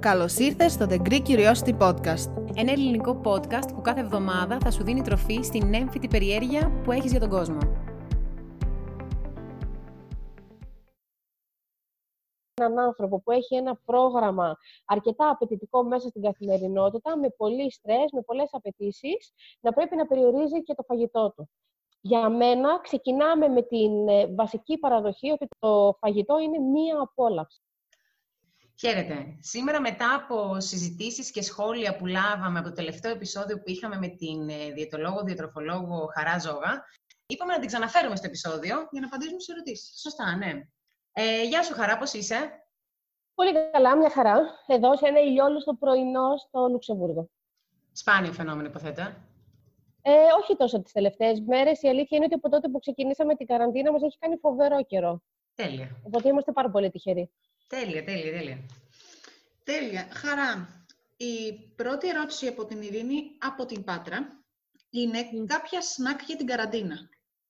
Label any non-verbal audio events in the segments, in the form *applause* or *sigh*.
Καλώς ήρθες στο The Greek Curiosity Podcast. Ένα ελληνικό podcast που κάθε εβδομάδα θα σου δίνει τροφή στην έμφυτη περιέργεια που έχεις για τον κόσμο. έναν άνθρωπο που έχει ένα πρόγραμμα αρκετά απαιτητικό μέσα στην καθημερινότητα, με πολύ στρες, με πολλές απαιτήσεις, να πρέπει να περιορίζει και το φαγητό του. Για μένα ξεκινάμε με την ε, βασική παραδοχή ότι το φαγητό είναι μία απόλαυση. Χαίρετε. Σήμερα μετά από συζητήσεις και σχόλια που λάβαμε από το τελευταίο επεισόδιο που είχαμε με την ε, διαιτολόγο, διατροφολόγο Χαρά Ζώγα, είπαμε να την ξαναφέρουμε στο επεισόδιο για να απαντήσουμε στις ερωτήσεις. Σωστά, ναι. Ε, γεια σου Χαρά, πώς είσαι; Πολύ καλά, μια χαρά. Εδώ σε ένα ηλιόλουστο πρωινό στο Λουξεμβούργο. Σπάνιο φαινόμενο, υποθέτω. Ε, όχι τόσο τις τελευταίες μέρες. Η αλήθεια είναι ότι από τότε που ξεκινήσαμε την καραντίνα μας έχει κάνει φοβερό καιρό. Τέλεια. Οπότε είμαστε πάρα πολύ τυχεροί. Τέλεια, τέλεια, τέλεια. Τέλεια. Χαρά. Η πρώτη ερώτηση από την Ειρήνη από την Πάτρα είναι κάποια σνακ για την καραντίνα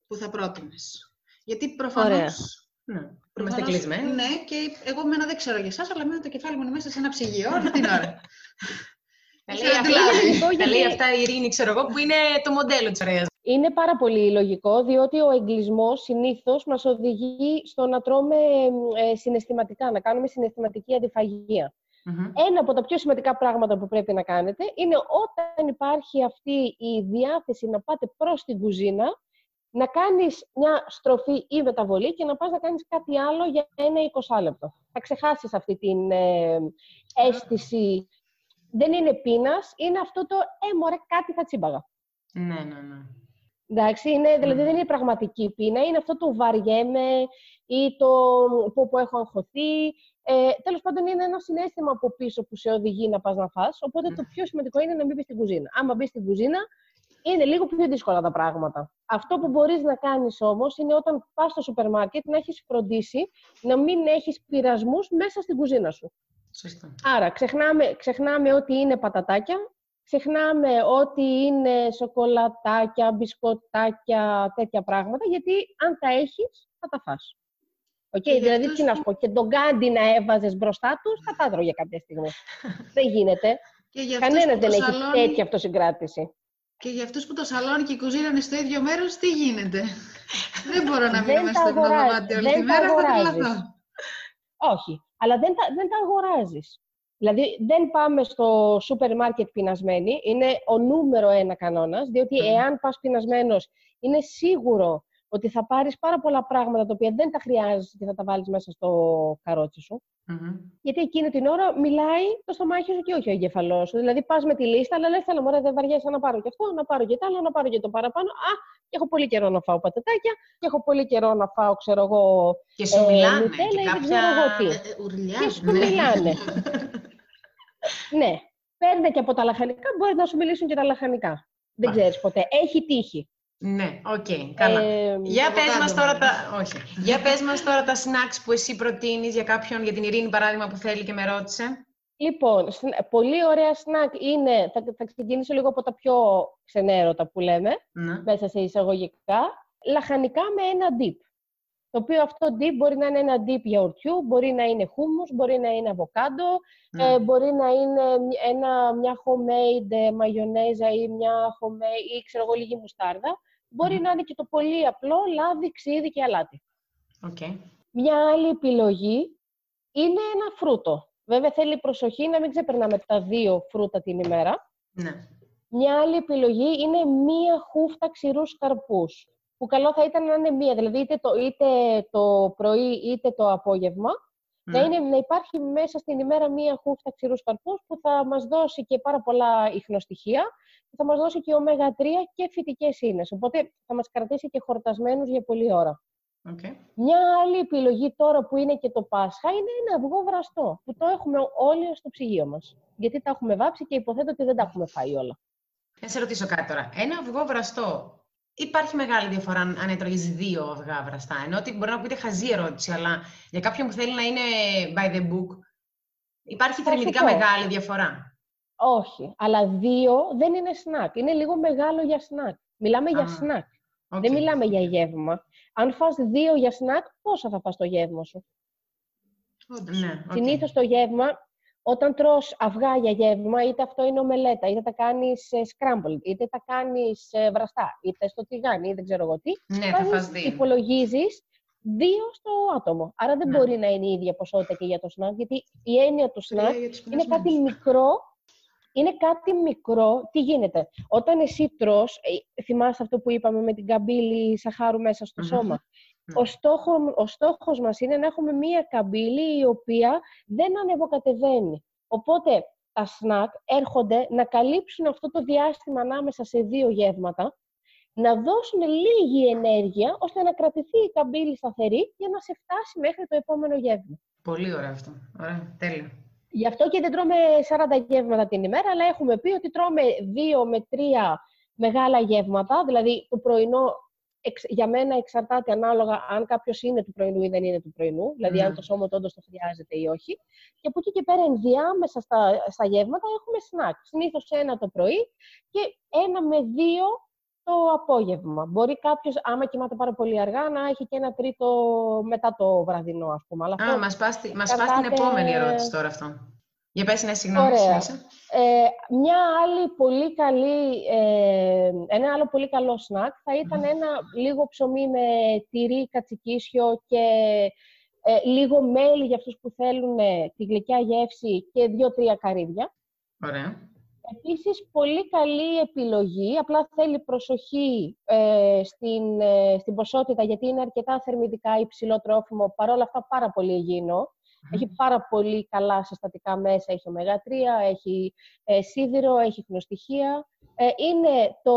που θα πρότεινες. Γιατί προφανώς... Ναι. Είμαστε κλεισμένοι. Ναι, και εγώ μένα δεν ξέρω για εσάς, αλλά μένω το κεφάλι μου μέσα σε ένα ψυγείο όλη την ώρα. *laughs* Καλή αυτά η Ειρήνη, ξέρω εγώ, που είναι το μοντέλο της ωραίας. Είναι πάρα πολύ λογικό, διότι ο εγκλισμός συνήθως μας οδηγεί στο να τρώμε ε, συναισθηματικά, να κάνουμε συναισθηματική αντιφαγία. Ένα από τα πιο σημαντικά πράγματα που πρέπει να κάνετε είναι όταν υπάρχει αυτή η διάθεση να πάτε προς την κουζίνα, να κάνεις μια στροφή ή μεταβολή και να πας να κάνεις κάτι άλλο για ένα 20 λεπτό. Θα ξεχάσεις αυτή την ε, αίσθηση. Δεν είναι πείνας, είναι αυτό το «ε, μωρέ, κάτι θα τσίμπαγα». Ναι, ναι, ναι. Εντάξει, είναι, δηλαδή δεν είναι πραγματική πείνα, είναι αυτό το βαριέμαι ή το που, που έχω αγχωθεί. Ε, Τέλος πάντων, είναι ένα συνέστημα από πίσω που σε οδηγεί να πας να φας, Οπότε το πιο σημαντικό είναι να μην μπεις στην κουζίνα. Άμα μπεις στην κουζίνα, είναι λίγο πιο δύσκολα τα πράγματα. Αυτό που μπορείς να κάνεις όμως είναι όταν πας στο σούπερ μάρκετ να έχεις φροντίσει να μην έχεις πειρασμούς μέσα στην κουζίνα σου. Σωστά. Άρα, ξεχνάμε, ξεχνάμε ότι είναι πατατάκια, ξεχνάμε ότι είναι σοκολατάκια, μπισκοτάκια, τέτοια πράγματα, γιατί αν τα έχεις, θα τα φας. Okay, δηλαδή, τι να σου πω, και τον κάντι να έβαζες μπροστά τους, θα τα τρώγε κάποια στιγμή. *laughs* δεν γίνεται. Κανένας δεν έχει τέτοια αυτοσυγκράτηση. Και για αυτούς που το σαλόνι και η κουζίνα είναι στο ίδιο μέρος, τι γίνεται; *laughs* δεν μπορώ να μείνω μέσα στο δωμάτιο όλη τη μέρα, θα τρελαθώ. Όχι, αλλά δεν τα, δεν τα αγοράζεις. Δηλαδή, δεν πάμε στο σούπερ μάρκετ πεινασμένοι. Είναι ο νούμερο ένα κανόνας, διότι εάν πας πεινασμένος, είναι σίγουρο ότι θα πάρεις πάρα πολλά πράγματα τα οποία δεν τα χρειάζεσαι και θα τα βάλεις μέσα στο καρότσι σου. Γιατί εκείνη την ώρα μιλάει το στομάχι σου και όχι ο εγκεφαλός σου. Δηλαδή, πας με τη λίστα, αλλά λες: Θέλω, μωρέ, δεν βαριέσαι να πάρω και αυτό, να πάρω και το άλλο, να πάρω και το παραπάνω. Α, και έχω πολύ καιρό να φάω πατατάκια, και έχω πολύ καιρό να φάω, ξέρω εγώ. Και σου ε, μιλάνε. Nutella, και κάποια... δεν ξέρω εγώ τι. Ε, και σου μιλάνε. *laughs* ναι. Παίρνε και από τα λαχανικά, μπορείς να σου μιλήσουν και τα λαχανικά. Δεν ξέρεις ποτέ. Έχει τύχει. Ναι, ok, okay, καλά. Ε, για, πες μας τώρα τα... Όχι. για πες μας τώρα τα snacks που εσύ προτείνεις για κάποιον, για την Ειρήνη παράδειγμα που θέλει και με ρώτησε. Λοιπόν, πολύ ωραία snack είναι, θα, θα ξεκινήσω λίγο από τα πιο ξενέρωτα που λέμε, ναι. μέσα σε εισαγωγικά, λαχανικά με ένα dip. Το οποίο αυτό dip μπορεί να είναι ένα dip γιαουρτιού, μπορεί να είναι χούμους, μπορεί να είναι αβοκάντο, ναι. ε, μπορεί να είναι ένα, μια homemade ε, μαγιονέζα ή μια homemade ή ξέρω εγώ λίγη μουστάρδα. Μπορεί να είναι και το πολύ απλό λάδι, ξύδι και αλάτι. Okay. Μια άλλη επιλογή είναι ένα φρούτο. Βέβαια θέλει προσοχή να μην ξεπερνάμε τα δύο φρούτα την ημέρα. Ναι. Μια άλλη επιλογή είναι μία χούφτα ξηρούς καρπούς. Που καλό θα ήταν να είναι μία, δηλαδή είτε το, είτε το πρωί είτε το απόγευμα. Να, ναι. είναι, να υπάρχει μέσα στην ημέρα μία χούφτα ξηρούς καρπούς που θα μας δώσει και πάρα πολλά ιχνοστοιχεία θα μας δώσει και ω3 και φυτικές ίνες. Οπότε θα μας κρατήσει και χορτασμένους για πολλή ώρα. Okay. Μια άλλη επιλογή τώρα που είναι και το Πάσχα είναι ένα αυγό βραστό, που το έχουμε όλοι στο ψυγείο μας. Γιατί τα έχουμε βάψει και υποθέτω ότι δεν τα έχουμε φάει όλα. Να σε ρωτήσω κάτι τώρα. Ένα αυγό βραστό, υπάρχει μεγάλη διαφορά αν έτρωγες δύο αυγά βραστά; Ενώ ότι μπορεί να πείτε χαζή ερώτηση, αλλά για κάποιον που θέλει να είναι by the book, υπάρχει θερμιδικά μεγάλη διαφορά; Όχι, αλλά δύο δεν είναι σνακ. Είναι λίγο μεγάλο για σνακ. Μιλάμε για σνακ. Δεν μιλάμε για γεύμα. Αν φας δύο για σνακ, πόσα θα φας το γεύμα σου; Ναι, okay. Συνήθως το γεύμα, Όταν τρως αυγά για γεύμα, είτε αυτό είναι ομελέτα, είτε τα κάνεις ε, scrambled, είτε τα κάνεις ε, βραστά, είτε στο τηγάνι, ή δεν ξέρω εγώ τι, Ναι, θα φας βάζεις- δύο. υπολογίζεις δύο στο άτομο. Άρα δεν Ναι. μπορεί να είναι η ίδια ποσότητα και για το σνακ, γιατί η έννοια του σνακ Τρία για τους είναι κάτι πεινασμένους. μικρό. Είναι κάτι μικρό. Τι γίνεται. Όταν εσύ τρως, ε, θυμάσαι αυτό που είπαμε με την καμπύλη σαχάρου μέσα στο Μμμ. σώμα; Ναι. Ο, στόχο, ο στόχος μας είναι να έχουμε μία καμπύλη η οποία δεν ανεβοκατεβαίνει. Οπότε τα σνακ έρχονται να καλύψουν αυτό το διάστημα ανάμεσα σε δύο γεύματα, να δώσουν λίγη ενέργεια ώστε να κρατηθεί η καμπύλη σταθερή για να σε φτάσει μέχρι το επόμενο γεύμα. Πολύ ωραίο αυτό. Ωραία, τέλεια. Γι' αυτό και δεν τρώμε 40 γεύματα την ημέρα, αλλά έχουμε πει ότι τρώμε 2 με 3 μεγάλα γεύματα, δηλαδή το πρωινό εξ- για μένα εξαρτάται ανάλογα αν κάποιος είναι του πρωινού ή δεν είναι του πρωινού, δηλαδή Ναι. αν το σώμα του όντως το χρειάζεται ή όχι. Και από εκεί και πέρα ενδιάμεσα στα, στα γεύματα έχουμε σνακ. Συνήθως ένα το πρωί και ένα με δύο το απόγευμα. Μπορεί κάποιος, άμα κοιμάται πάρα πολύ αργά, να έχει και ένα τρίτο μετά το βραδινό, ας πούμε. Αλλά Α, αυτό μας πας, τη- μας πας την εξαρτάται- επόμενη ερώτηση τώρα αυτό. Για πες, ναι, συγγνώμη, Ωραία. συνέχισε. Ε, μια άλλη πολύ καλή, ε, ένα άλλο πολύ καλό σνακ θα ήταν ένα λίγο ψωμί με τυρί, κατσικίσιο και ε, λίγο μέλι για αυτούς που θέλουν ε, τη γλυκιά γεύση και δύο-τρία καρύδια. Ωραία. Επίσης, πολύ καλή επιλογή, απλά θέλει προσοχή ε, στην, ε, στην ποσότητα, γιατί είναι αρκετά θερμιδικά υψηλό τρόφιμο, παρόλα αυτά πάρα πολύ υγιεινό. Έχει πάρα πολύ καλά συστατικά μέσα, έχει ω3, έχει ε, σίδηρο, έχει χνοστοιχεία. Ε, είναι το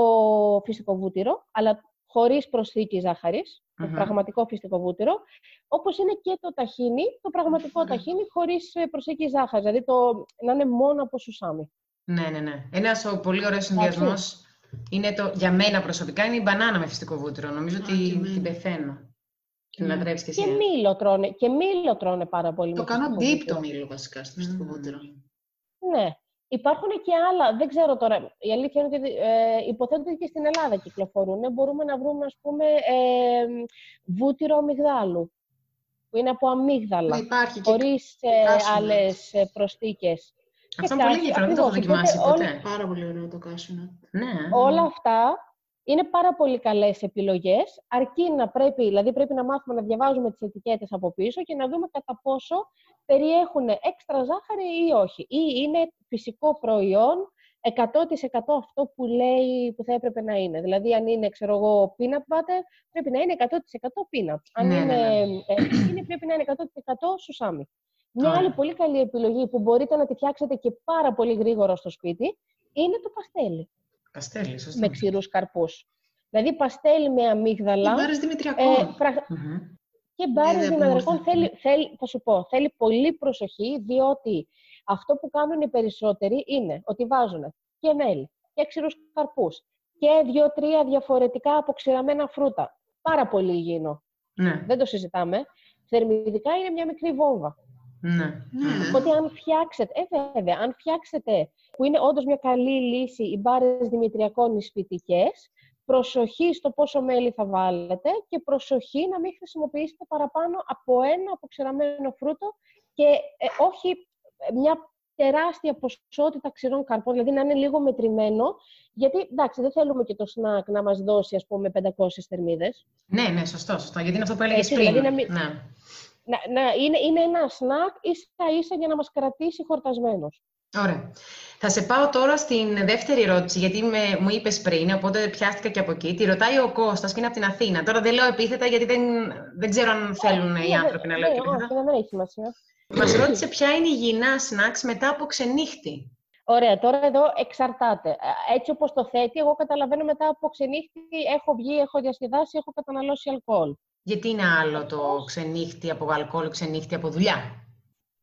φυσικό βούτυρο, αλλά χωρίς προσθήκη ζάχαρης, το Μμμ. πραγματικό φυσικό βούτυρο, όπως είναι και το ταχίνι, το πραγματικό Μμμ. ταχίνι χωρίς ε, προσθήκη ζάχαρης, δηλαδή το, να είναι μόνο από σουσάμι. Ναι, ναι, ναι. Ένας ο πολύ ωραίος συνδυασμός είναι το, για μένα προσωπικά, είναι η μπανάνα με φυστικό βούτυρο. Νομίζω Α, ότι και εμένα. την πεθαίνω. Την Ναι. λατρεύεις κι εσύ. Και ε; μήλο τρώνε, και μήλο τρώνε πάρα πολύ. Το με κάνω φυσικό deep βούτυρο. το μήλο βασικά στο φυσικό Μμμ. βούτυρο. Ναι. Υπάρχουν και άλλα, δεν ξέρω τώρα, η αλήθεια είναι ότι ε, υποθέτω ότι και στην Ελλάδα κυκλοφορούν. Μπορούμε να βρούμε, ας πούμε, ε, βούτυρο αμυγδάλου, που είναι από αμύγδαλα, Ναι, υπάρχει και χωρίς ε, κάσουνα. άλλες ε, προσθήκες. Αυτό Και είναι πολύ κάσου, ενδιαφέρον, δεν το έχω ακριβώς, δοκιμάσει οπότε ποτέ. πάρα πολύ ωραίο το κάσουνα. Ναι. Όλα αυτά είναι πάρα πολύ καλές επιλογές, αρκεί να πρέπει, δηλαδή πρέπει να μάθουμε να διαβάζουμε τις ετικέτες από πίσω και να δούμε κατά πόσο περιέχουν έξτρα ζάχαρη ή όχι. Ή είναι φυσικό προϊόν 100% αυτό που λέει που θα έπρεπε να είναι. Δηλαδή, αν είναι, ξέρω εγώ, peanut butter, πρέπει να είναι 100% peanut. Αν Ναι, ναι, είναι ναι. ε, είναι, πρέπει να είναι 100% σουσάμι. Μια Ωραία. άλλη πολύ καλή επιλογή που μπορείτε να τη φτιάξετε και πάρα πολύ γρήγορα στο σπίτι είναι το παστέλι Παστέλι, σωστά. με ξηρούς καρπούς. Δηλαδή παστέλι με αμύγδαλα Μπάρες ε, Δημητριακών. πραγ- Μμμ. και μπάρες Είδα που δημητριακών ήρθε. θέλει, θέλει, θα σου πω, θέλει πολύ προσοχή, διότι αυτό που κάνουν οι περισσότεροι είναι ότι βάζουν και μέλι και ξηρούς καρπούς και δύο-τρία διαφορετικά αποξηραμένα φρούτα. Πάρα πολύ υγιεινό. Ναι, Δεν το συζητάμε. Θερμιδικά είναι μια μικρή βόμβα. Ναι. Ναι. Οπότε αν φτιάξετε, ε, βέβαια, αν φτιάξετε, που είναι όντως μια καλή λύση, οι μπάρες δημητριακών οι σπιτικές, προσοχή στο πόσο μέλι θα βάλετε και προσοχή να μην χρησιμοποιήσετε παραπάνω από ένα αποξηραμένο φρούτο και ε, όχι ε, μια τεράστια ποσότητα ξηρών καρπών, δηλαδή να είναι λίγο μετρημένο, γιατί εντάξει, δεν θέλουμε και το σνακ να μας δώσει, ας πούμε, 500 θερμίδες. Ναι, ναι, σωστό, σωστό. Γιατί είναι αυτό που έλεγες Έτσι, πριν. δηλαδή να μην- Ναι. Να, να, είναι, είναι ένα σνακ ίσα ίσα για να μας κρατήσει χορτασμένους. Ωραία. Θα σε πάω τώρα στην δεύτερη ερώτηση, γιατί με, μου είπες πριν, οπότε πιάστηκα και από εκεί. Τη ρωτάει ο Κώστας και είναι από την Αθήνα. Τώρα δεν λέω επίθετα, γιατί δεν, δεν ξέρω αν θέλουν οι Ναι, άνθρωποι να λέω ναι, επίθετα. όχι, δεν έχει σημασία. Μας ρώτησε ποια είναι η υγιεινά σνακς μετά από ξενύχτη. Ωραία, τώρα εδώ εξαρτάται. Ε, Έτσι όπως το θέτει, εγώ καταλαβαίνω μετά από ξενύχτη, έχω βγει, έχω διασκεδάσει, έχω καταναλώσει αλκοόλ. Γιατί είναι άλλο το ξενύχτη από αλκοόλ, ξενύχτη από δουλειά.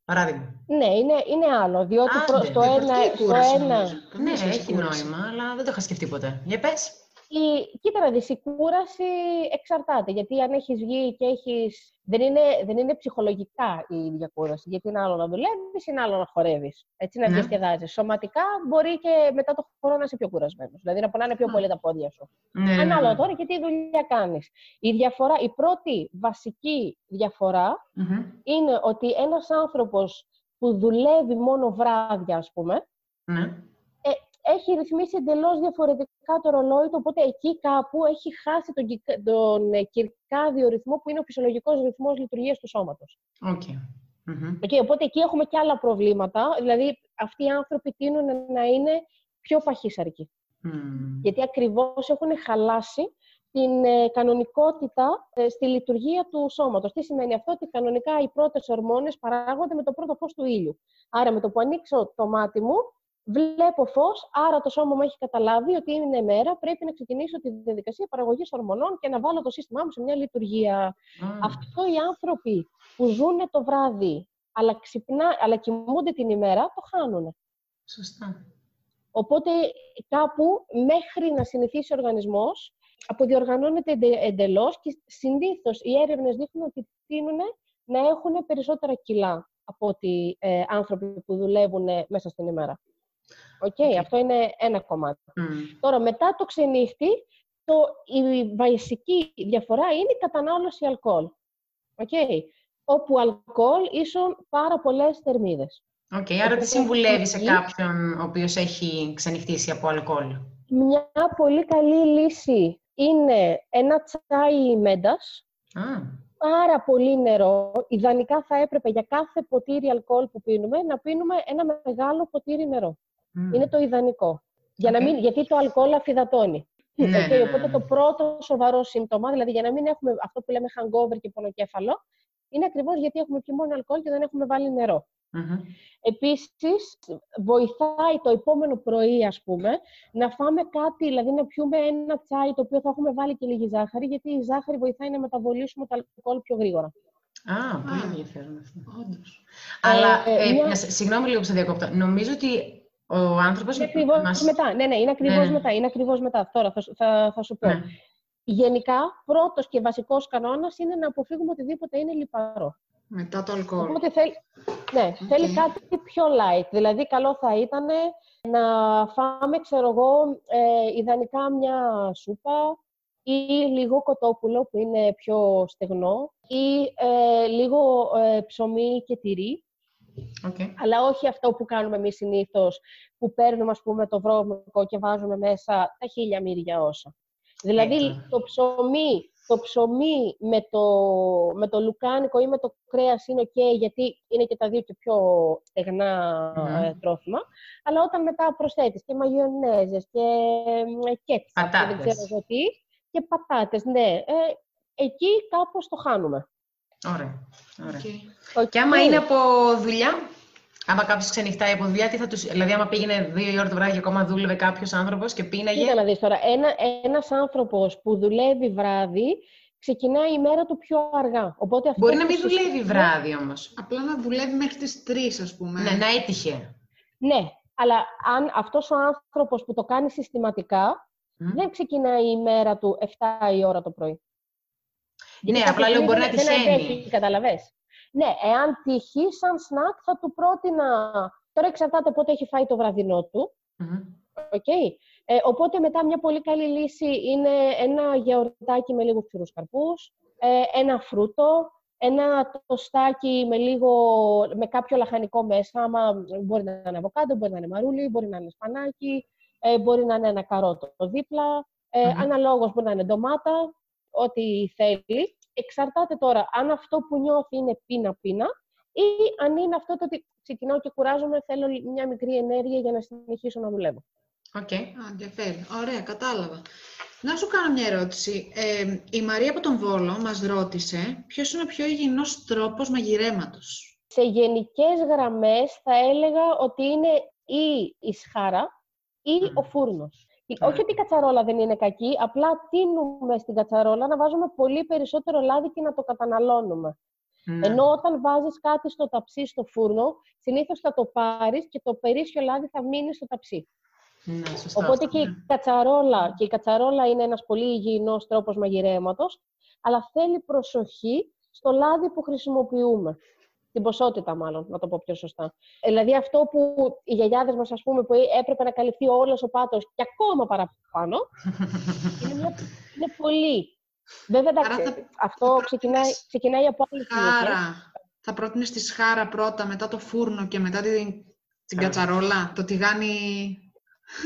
Παράδειγμα. Ναι, είναι, είναι άλλο, διότι Άντε, προ- στο Διαφορετική ένα, στο κούραση, ένα, νομίζω. Ναι, Καμία σχέση έχει κούραση. νόημα, αλλά δεν το είχα σκεφτεί ποτέ. Για πες. Η, κοίτα να δεις, η κούραση εξαρτάται, γιατί αν έχεις βγει και έχεις... Δεν είναι, δεν είναι ψυχολογικά η ίδια κούραση, γιατί είναι άλλο να δουλεύεις, είναι άλλο να χορεύεις, έτσι, να Ναι. διασκεδάζεις. Σωματικά μπορεί και μετά το χρόνο να είσαι πιο κουρασμένος, δηλαδή να πονάνε πιο Α. πολύ τα πόδια σου. Ναι, ναι, ναι, Ανάλογα ναι. τώρα και τι δουλειά κάνεις. Η, διαφορά, η πρώτη βασική διαφορά Μμμ. είναι ότι ένας άνθρωπος που δουλεύει μόνο βράδια, ας πούμε, Ναι. ε, έχει ρυθμίσει εντελώς διαφορετικά το ρολόι του, οπότε εκεί κάπου έχει χάσει τον, κιρκα- τον ε, κιρκάδιο ρυθμό που είναι ο φυσιολογικός ρυθμός λειτουργίας του σώματος. Οκ. Μμμ. Okay, οπότε εκεί έχουμε και άλλα προβλήματα, δηλαδή αυτοί οι άνθρωποι τείνουν να είναι πιο παχύσαρκοι. Μμμ. γιατί ακριβώς έχουν χαλάσει την ε, κανονικότητα ε, στη λειτουργία του σώματος. Τι σημαίνει αυτό, ότι κανονικά οι πρώτες ορμόνες παράγονται με το πρώτο φως του ήλιου. Άρα με το που ανοίξω το μάτι μου, βλέπω φως, άρα το σώμα μου έχει καταλάβει ότι είναι μέρα, πρέπει να ξεκινήσω τη διαδικασία παραγωγής ορμονών και να βάλω το σύστημά μου σε μια λειτουργία. Α, Αυτό οι άνθρωποι που ζουν το βράδυ, αλλά, ξυπνά, αλλά κοιμούνται την ημέρα, το χάνουν. Σωστά. Οπότε κάπου μέχρι να συνηθίσει ο οργανισμός αποδιοργανώνεται εντε, εντελώς και συνήθως οι έρευνες δείχνουν ότι τείνουν να έχουν περισσότερα κιλά από ότι ε, άνθρωποι που δουλεύουν ε, μέσα στην ημέρα. Ok, Ok. αυτό είναι ένα κομμάτι. Μμ. Τώρα, μετά το ξενύχτη, το, η βασική διαφορά είναι η κατανάλωση αλκοόλ. Οκ. Όπου αλκοόλ ίσον πάρα πολλές θερμίδες. Οκ, άρα Οπότε τι συμβουλεύεις σε εκεί- κάποιον ο οποίος έχει ξενυχτήσει από αλκοόλ. Μια πολύ καλή λύση είναι ένα τσάι μέντας, Α, πάρα πολύ νερό. Ιδανικά θα έπρεπε για κάθε ποτήρι αλκοόλ που πίνουμε να πίνουμε ένα μεγάλο ποτήρι νερό. Μμ. Είναι το ιδανικό. Για να Οκ. μην, γιατί το αλκοόλ αφυδατώνει. Ναι, Οκ, ναι, ναι, οπότε ναι. το πρώτο σοβαρό σύμπτωμα, δηλαδή για να μην έχουμε αυτό που λέμε hangover και πονοκέφαλο, είναι ακριβώς γιατί έχουμε πιει μόνο αλκοόλ και δεν έχουμε βάλει νερό. Μμμ. Επίσης, βοηθάει το επόμενο πρωί, ας πούμε, να φάμε κάτι, δηλαδή να πιούμε ένα τσάι το οποίο θα έχουμε βάλει και λίγη ζάχαρη, γιατί η ζάχαρη βοηθάει να μεταβολήσουμε το αλκοόλ πιο γρήγορα. Α, πολύ Α. ενδιαφέρον αυτό. Όντως. Αλλά, ε, ε, μια- να σε- συγγνώμη λίγο που σε διακόπτω. Νομίζω ότι ο άνθρωπος Είναι ακριβώς μας... μετά. Ναι, ναι, είναι ακριβώς Ναι, ναι. μετά. Είναι ακριβώς μετά. Τώρα θα, σου- θα, θα σου πω. Ναι. Γενικά, πρώτος και βασικός κανόνας είναι να αποφύγουμε οτιδήποτε είναι λιπαρό. Μετά το αλκοόλ. Οπότε θέλει, ναι, θέλει κάτι πιο light. Δηλαδή, καλό θα ήταν να φάμε, ξέρω εγώ, ε, ιδανικά μια σούπα ή λίγο κοτόπουλο που είναι πιο στεγνό ή ε, λίγο ε, ψωμί και τυρί. Οκ. Αλλά όχι αυτό που κάνουμε εμείς συνήθως, που παίρνουμε, ας πούμε, το βρώμικο και βάζουμε μέσα τα χίλια μύρια όσα. Δηλαδή, Έτσι. το ψωμί, το ψωμί με το, με το λουκάνικο ή με το κρέας είναι ok, γιατί είναι και τα δύο και πιο στεγνά Μμμ. ε, τρόφιμα. Αλλά όταν μετά προσθέτεις και μαγιονέζες και ε, κέτσαπ και δεν Πατάτες. ξέρω εγώ τι, και πατάτες, ναι, ε, εκεί κάπως το χάνουμε. Ωραία. Ωραία. Οκ. Και άμα Οκ. είναι από δουλειά, άμα κάποιος ξενυχτάει από δουλειά, τι θα τους... δηλαδή άμα πήγαινε δύο η ώρα το βράδυ και ακόμα δούλευε κάποιος άνθρωπος και πείναγε. Κοίτα να δεις τώρα, ένα, ένας άνθρωπος που δουλεύει βράδυ, ξεκινάει η μέρα του πιο αργά. Οπότε αυτό Μπορεί να που μην συστήνω- δουλεύει βράδυ όμως. Απλά να δουλεύει μέχρι τις 3, ας πούμε. Ναι, να έτυχε. Ναι, αλλά αν αυτός ο άνθρωπος που το κάνει συστηματικά, Μμ. δεν ξεκινάει η μέρα του 7 η ώρα το πρωί. Ναι, κάποια απλά λέω στιγμή μπορεί να δεν- δεν τυχαίνει. αντέχει, κατάλαβες. Ναι, εάν τύχει σαν σνακ θα του πρότεινα... Τώρα εξαρτάται πότε έχει φάει το βραδινό του. Μμμ. Οκ. Ε, οπότε μετά μια πολύ καλή λύση είναι ένα γιαουρτάκι με λίγο ξηρούς καρπούς, ε, ένα φρούτο, ένα τοστάκι με, λίγο, με κάποιο λαχανικό μέσα, άμα μπορεί να είναι αβοκάντο, μπορεί να είναι μαρούλι, μπορεί να είναι σπανάκι, ε, μπορεί να είναι ένα καρότο δίπλα, ε, Μμμ. αναλόγως μπορεί να είναι ντομάτα, ό,τι θέλει. Εξαρτάται τώρα αν αυτό που νιώθει είναι πείνα-πείνα ή αν είναι αυτό το ότι ξεκινάω και κουράζομαι, θέλω μια μικρή ενέργεια για να συνεχίσω να δουλεύω. Οκ. Α, ενδιαφέρει. Ωραία, κατάλαβα. Να σου κάνω μια ερώτηση. Ε, η Μαρία από τον Βόλο μας ρώτησε ποιος είναι ο πιο υγιεινός τρόπος μαγειρέματος. Σε γενικές γραμμές θα έλεγα ότι είναι ή η σχάρα ή Μμμ. ο φούρνος. Η- Ωραία. Όχι ότι η κατσαρόλα δεν είναι κακή, απλά τίνουμε στην κατσαρόλα να βάζουμε πολύ περισσότερο λάδι και να το καταναλώνουμε. Ναι. Ενώ όταν βάζεις κάτι στο ταψί στο φούρνο, συνήθως θα το πάρεις και το περίσσιο λάδι θα μείνει στο ταψί. Ναι, σωστό Οπότε αυτό, και η ναι. κατσαρόλα, και η κατσαρόλα είναι ένας πολύ υγιεινός τρόπος μαγειρέματος, αλλά θέλει προσοχή στο λάδι που χρησιμοποιούμε. Την ποσότητα μάλλον, να το πω πιο σωστά. Ε, Δηλαδή αυτό που οι γιαγιάδες μας, ας πούμε, που έπρεπε να καλυφθεί όλος ο πάτος και ακόμα παραπάνω, *laughs* είναι, μια, είναι πολύ. Βέβαια, εντάξει, Άρα θα- αυτό πρότεινες ξεκινάει, ξεκινάει από άλλες ηλικίες. Χάρα Θα πρότεινε τη σχάρα πρώτα, μετά το φούρνο και μετά την, την κατσαρόλα, το τηγάνι...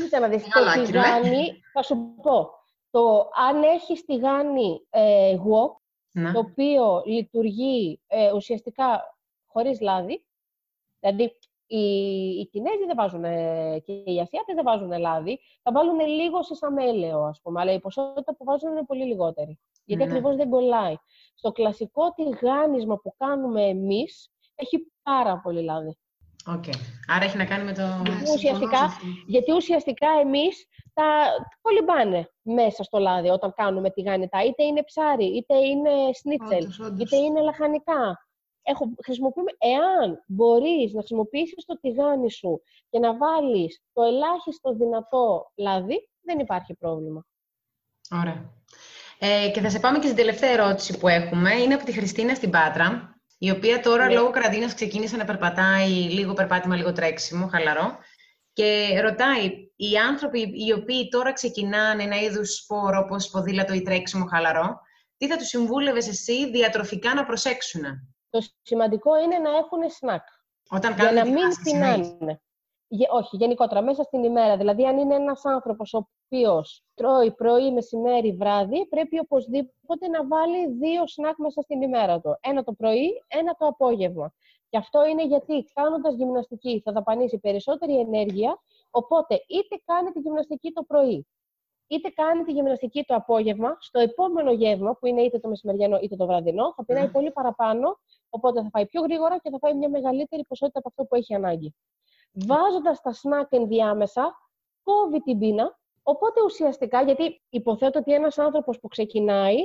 Κοίτα να δεις, το τηγάνι, θα σου πω, το αν έχεις τηγάνι ε, wok, το οποίο λειτουργεί ε, ουσιαστικά χωρίς λάδι, δηλαδή οι, οι Κινέζοι δεν βάζουν και οι Ασιάτες δεν βάζουν λάδι, θα βάλουν λίγο σε σαμέλαιο, ας πούμε, αλλά η ποσότητα που βάζουν είναι πολύ λιγότερη. Γιατί ναι. ακριβώς δεν κολλάει. Στο κλασικό τηγάνισμα που κάνουμε εμείς, έχει πάρα πολύ λάδι. Okay. Άρα έχει να κάνει με το... Γιατί ουσιαστικά, γιατί ουσιαστικά εμείς τα κολυμπάνε μέσα στο λάδι όταν κάνουμε τηγάνιτα. Είτε είναι ψάρι, είτε είναι σνίτσελ, είτε είναι λαχανικά έχω, χρησιμοποιούμε, εάν μπορείς να χρησιμοποιήσεις το τηγάνι σου και να βάλεις το ελάχιστο δυνατό λάδι, δεν υπάρχει πρόβλημα. Ωραία. Ε, και θα σε πάμε και στην τελευταία ερώτηση που έχουμε. Είναι από τη Χριστίνα στην Πάτρα, η οποία τώρα ναι. λόγω καραντίνας ξεκίνησε να περπατάει λίγο περπάτημα, λίγο τρέξιμο, χαλαρό. Και ρωτάει, οι άνθρωποι οι οποίοι τώρα ξεκινάνε ένα είδους σπόρο όπως ποδήλατο ή τρέξιμο χαλαρό, τι θα τους συμβούλευες εσύ διατροφικά να προσέξουν. Το σημαντικό είναι να έχουν σνακ. Όταν για να μην πεινάνε. Όχι, γενικότερα, μέσα στην ημέρα. Δηλαδή, αν είναι ένας άνθρωπος ο οποίος τρώει πρωί, μεσημέρι, βράδυ, πρέπει οπωσδήποτε να βάλει δύο σνακ μέσα στην ημέρα του. Ένα το πρωί, ένα το απόγευμα. Και αυτό είναι γιατί κάνοντας γυμναστική θα δαπανίσει περισσότερη ενέργεια, οπότε είτε κάνει τη γυμναστική το πρωί, είτε κάνει τη γυμναστική το απόγευμα, στο επόμενο γεύμα, που είναι είτε το μεσημεριανό είτε το βραδινό, θα πεινάει πολύ παραπάνω, οπότε θα φάει πιο γρήγορα και θα φάει μια μεγαλύτερη ποσότητα από αυτό που έχει ανάγκη. Βάζοντας τα σνακ ενδιάμεσα, κόβει την πείνα, οπότε ουσιαστικά, γιατί υποθέτω ότι ένας άνθρωπος που ξεκινάει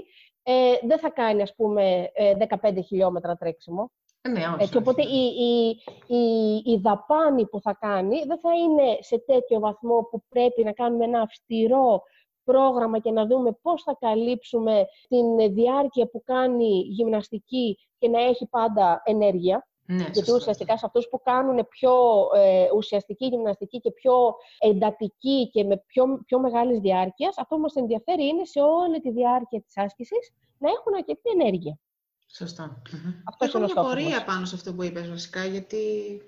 ε, δεν θα κάνει, ας πούμε, 15 ε, χιλιόμετρα τρέξιμο. Ε, ναι, όχι, Έτσι, οπότε η, η, η, η δαπάνη που θα κάνει δεν θα είναι σε τέτοιο βαθμό που πρέπει να κάνουμε ένα αυστηρό πρόγραμμα και να δούμε πώς θα καλύψουμε την διάρκεια που κάνει γυμναστική και να έχει πάντα ενέργεια. Ναι, Γιατί ουσιαστικά σε αυτούς που κάνουν πιο ε, ουσιαστική γυμναστική και πιο εντατική και με πιο, πιο μεγάλης διάρκειας, αυτό που μας ενδιαφέρει είναι σε όλη τη διάρκεια της άσκησης να έχουν αρκετή ενέργεια. Σωστά. Έχω μια πορεία πάνω σε αυτό που είπες βασικά, γιατί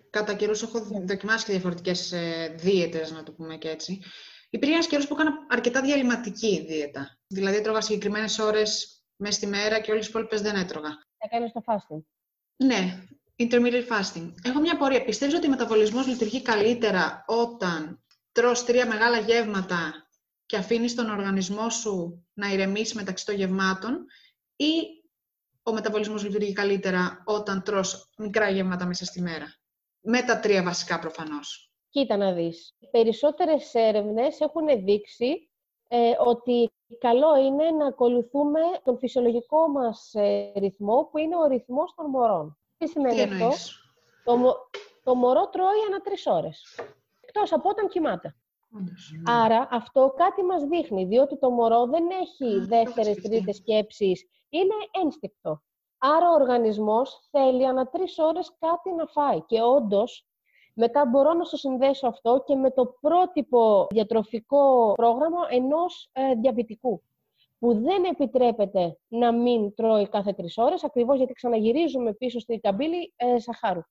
κατά καιρούς έχω ναι. δοκιμάσει και διαφορετικές ε, δίαιτες, να το πούμε και έτσι. Υπήρχε ένας καιρός που έκανα αρκετά διαλυματική δίαιτα. Δηλαδή, έτρωγα συγκεκριμένες ώρες μέσα στη μέρα και όλες τις υπόλοιπες δεν έτρωγα. Έκανε το fasting. Ναι, intermittent fasting. Έχω μια πορεία. Πιστεύεις ότι ο μεταβολισμός λειτουργεί καλύτερα όταν τρως τρία μεγάλα γεύματα και αφήνεις τον οργανισμό σου να ηρεμήσει μεταξύ των γευμάτων ή ο μεταβολισμός λειτουργεί καλύτερα όταν τρως μικρά γεύματα μέσα στη μέρα. Με τα τρία βασικά προφανώς. Κοίτα να δεις. Περισσότερες έρευνες έχουν δείξει ε, ότι καλό είναι να ακολουθούμε τον φυσιολογικό μας ε, ρυθμό, που είναι ο ρυθμός των μωρών. Τι σημαίνει αυτό; Το, το μωρό τρώει ανά τρεις ώρες. Εκτός από όταν κοιμάται. Άρα αυτό κάτι μας δείχνει, διότι το μωρό δεν έχει δεύτερες, τρίτες σκέψεις, είναι ένστικτο. Άρα ο οργανισμός θέλει ανά τρεις ώρες κάτι να φάει. Και όντως μετά μπορώ να το συνδέσω αυτό και με το πρότυπο διατροφικό πρόγραμμα ενός ε, διαβητικού που δεν επιτρέπεται να μην τρώει κάθε τρεις ώρες, ακριβώς γιατί ξαναγυρίζουμε πίσω στην καμπύλη ε, σαχάρου.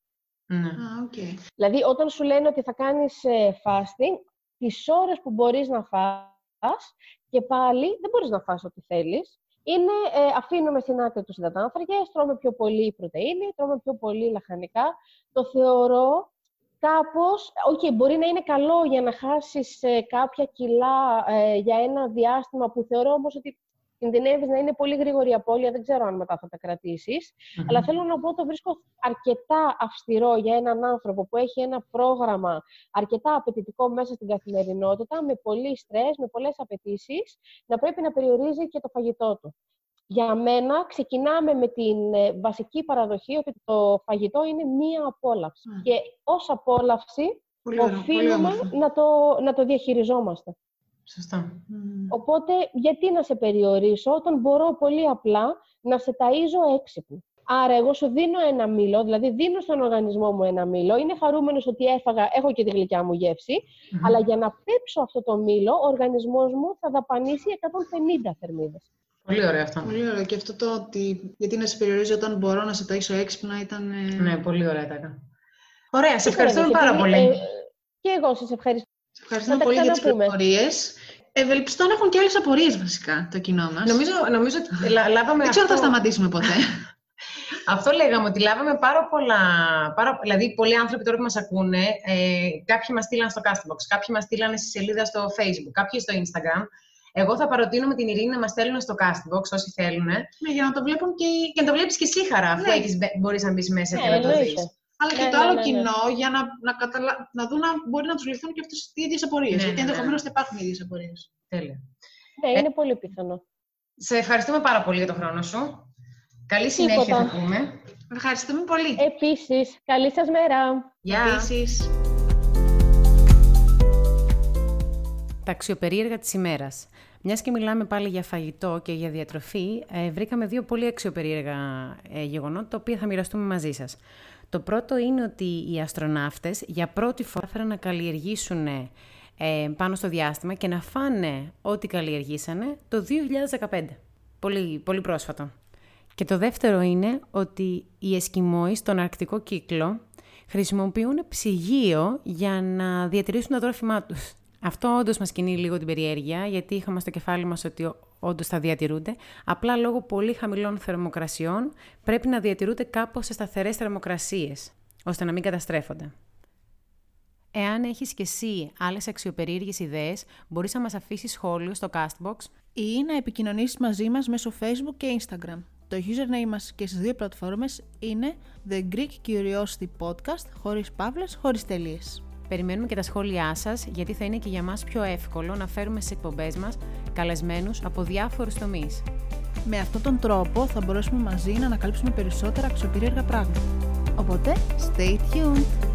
Ναι. okay. Δηλαδή, όταν σου λένε ότι θα κάνεις ε, fasting, τις ώρες που μπορείς να φας και πάλι δεν μπορείς να φας ό,τι θέλεις, είναι ε, αφήνουμε στην άκρη τους υδατάνθρακες, τρώμε πιο πολύ πρωτεΐνη, τρώμε πιο πολύ λαχανικά. Το θεωρώ κάπως, okay, μπορεί να είναι καλό για να χάσεις ε, κάποια κιλά ε, για ένα διάστημα που θεωρώ όμως ότι κινδυνεύεις να είναι πολύ γρήγορη η απώλεια, δεν ξέρω αν μετά θα τα κρατησεις Αλλά θέλω να πω το βρίσκω αρκετά αυστηρό για έναν άνθρωπο που έχει ένα πρόγραμμα αρκετά απαιτητικό μέσα στην καθημερινότητα, με πολύ στρες, με πολλές απαιτήσεις, να πρέπει να περιορίζει και το φαγητό του. Για μένα ξεκινάμε με την ε, βασική παραδοχή ότι το φαγητό είναι μία απόλαυση. Και ως απόλαυση οφείλουμε να το, να το διαχειριζόμαστε. Σωστά. Οπότε, γιατί να σε περιορίσω όταν μπορώ πολύ απλά να σε ταΐζω έξυπνο; Άρα, εγώ σου δίνω ένα μήλο, δηλαδή δίνω στον οργανισμό μου ένα μήλο, είναι χαρούμενος ότι έφαγα, έχω και τη γλυκιά μου γευση αλλά για να πέψω αυτό το μήλο, ο οργανισμός μου θα δαπανίσει 150 θερμίδες. Πολύ ωραίο αυτό. Πολύ ωραίο. Και αυτό το ότι γιατί να σε περιορίζει όταν μπορώ να σε ταΐσω έξυπνα ήταν... ε, Ναι, πολύ ωραία τα Ωραία, σε Τι ευχαριστούμε ωραία, πάρα γιατί, πολύ. ε, και εγώ σας ευχαριστώ. Σε ευχαριστούμε τα πολύ για τις ξαναπούμε. Πληροφορίες. Ευελπιστώ να έχουν και άλλες απορίες βασικά το κοινό μας. Νομίζω, νομίζω ότι *laughs* λα- λάβαμε Δεν ξέρω αν θα αυτό- σταματήσουμε ποτέ. *laughs* Αυτό λέγαμε, ότι λάβαμε πάρα πολλά. Πάρα, δηλαδή, πολλοί άνθρωποι τώρα που μας ακούνε, ε, κάποιοι μας στείλαν στο Castbox, κάποιοι μας στείλαν στη σελίδα στο Facebook, κάποιοι στο Instagram. Εγώ θα παροτείνω με την Ειρήνη να μας στέλνουν στο Castbox όσοι θέλουν. ναι, για να το βλέπουν και οι... Και να το βλέπεις και εσύ χαρά, αφού Ναι. έχεις, μπορείς να μπεις μέσα Ναι, και να το δεις. Εννοείται. Αλλά και Ναι, το ναι, άλλο ναι, ναι. κοινό για να, να, καταλα... να δουν αν μπορεί να τους λυθούν και αυτές οι ίδιες απορίες. Ναι, γιατί ναι, ναι. ενδεχομένως θα υπάρχουν οι ίδιες απορίες. Τέλεια. Ναι, Ε, είναι πολύ πιθανό. Σε ευχαριστούμε πάρα πολύ για τον χρόνο σου. Καλή συνέχεια Τίποτα. θα πούμε. Ευχαριστούμε πολύ. Επίσης, καλή σας μέρα. Γεια. Επίσης. Τα αξιοπερίεργα της ημέρας. Μιας και μιλάμε πάλι για φαγητό και για διατροφή, ε, βρήκαμε δύο πολύ αξιοπερίεργα ε, γεγονότα, τα οποία θα μοιραστούμε μαζί σας. Το πρώτο είναι ότι οι αστροναύτες για πρώτη φορά έφεραν να καλλιεργήσουν ε, πάνω στο διάστημα και να φάνε ό,τι καλλιεργήσανε το 2015. Πολύ, πολύ πρόσφατο. Και το δεύτερο είναι ότι οι Εσκιμόοι στον αρκτικό κύκλο χρησιμοποιούν ψυγείο για να διατηρήσουν τα τρόφιμά τους. Αυτό όντως μας κινεί λίγο την περιέργεια, γιατί είχαμε στο κεφάλι μας ότι όντως θα διατηρούνται. Απλά λόγω πολύ χαμηλών θερμοκρασιών πρέπει να διατηρούνται κάπως σε σταθερές θερμοκρασίες, ώστε να μην καταστρέφονται. Εάν έχεις και εσύ άλλες αξιοπερίεργες ιδέες, μπορείς να μας αφήσεις σχόλιο στο Castbox ή να επικοινωνήσεις μαζί μας μέσω Facebook και Instagram. Το username μας και στις δύο πλατφόρμες είναι The Greek Curiosity Podcast, χωρίς παύλες, χωρίς τελείες. Περιμένουμε και τα σχόλιά σας, γιατί θα είναι και για μας πιο εύκολο να φέρουμε στις εκπομπές μας καλεσμένους από διάφορους τομείς. Με αυτόν τον τρόπο θα μπορέσουμε μαζί να ανακαλύψουμε περισσότερα αξιοπερίεργα πράγματα. Οπότε, stay tuned!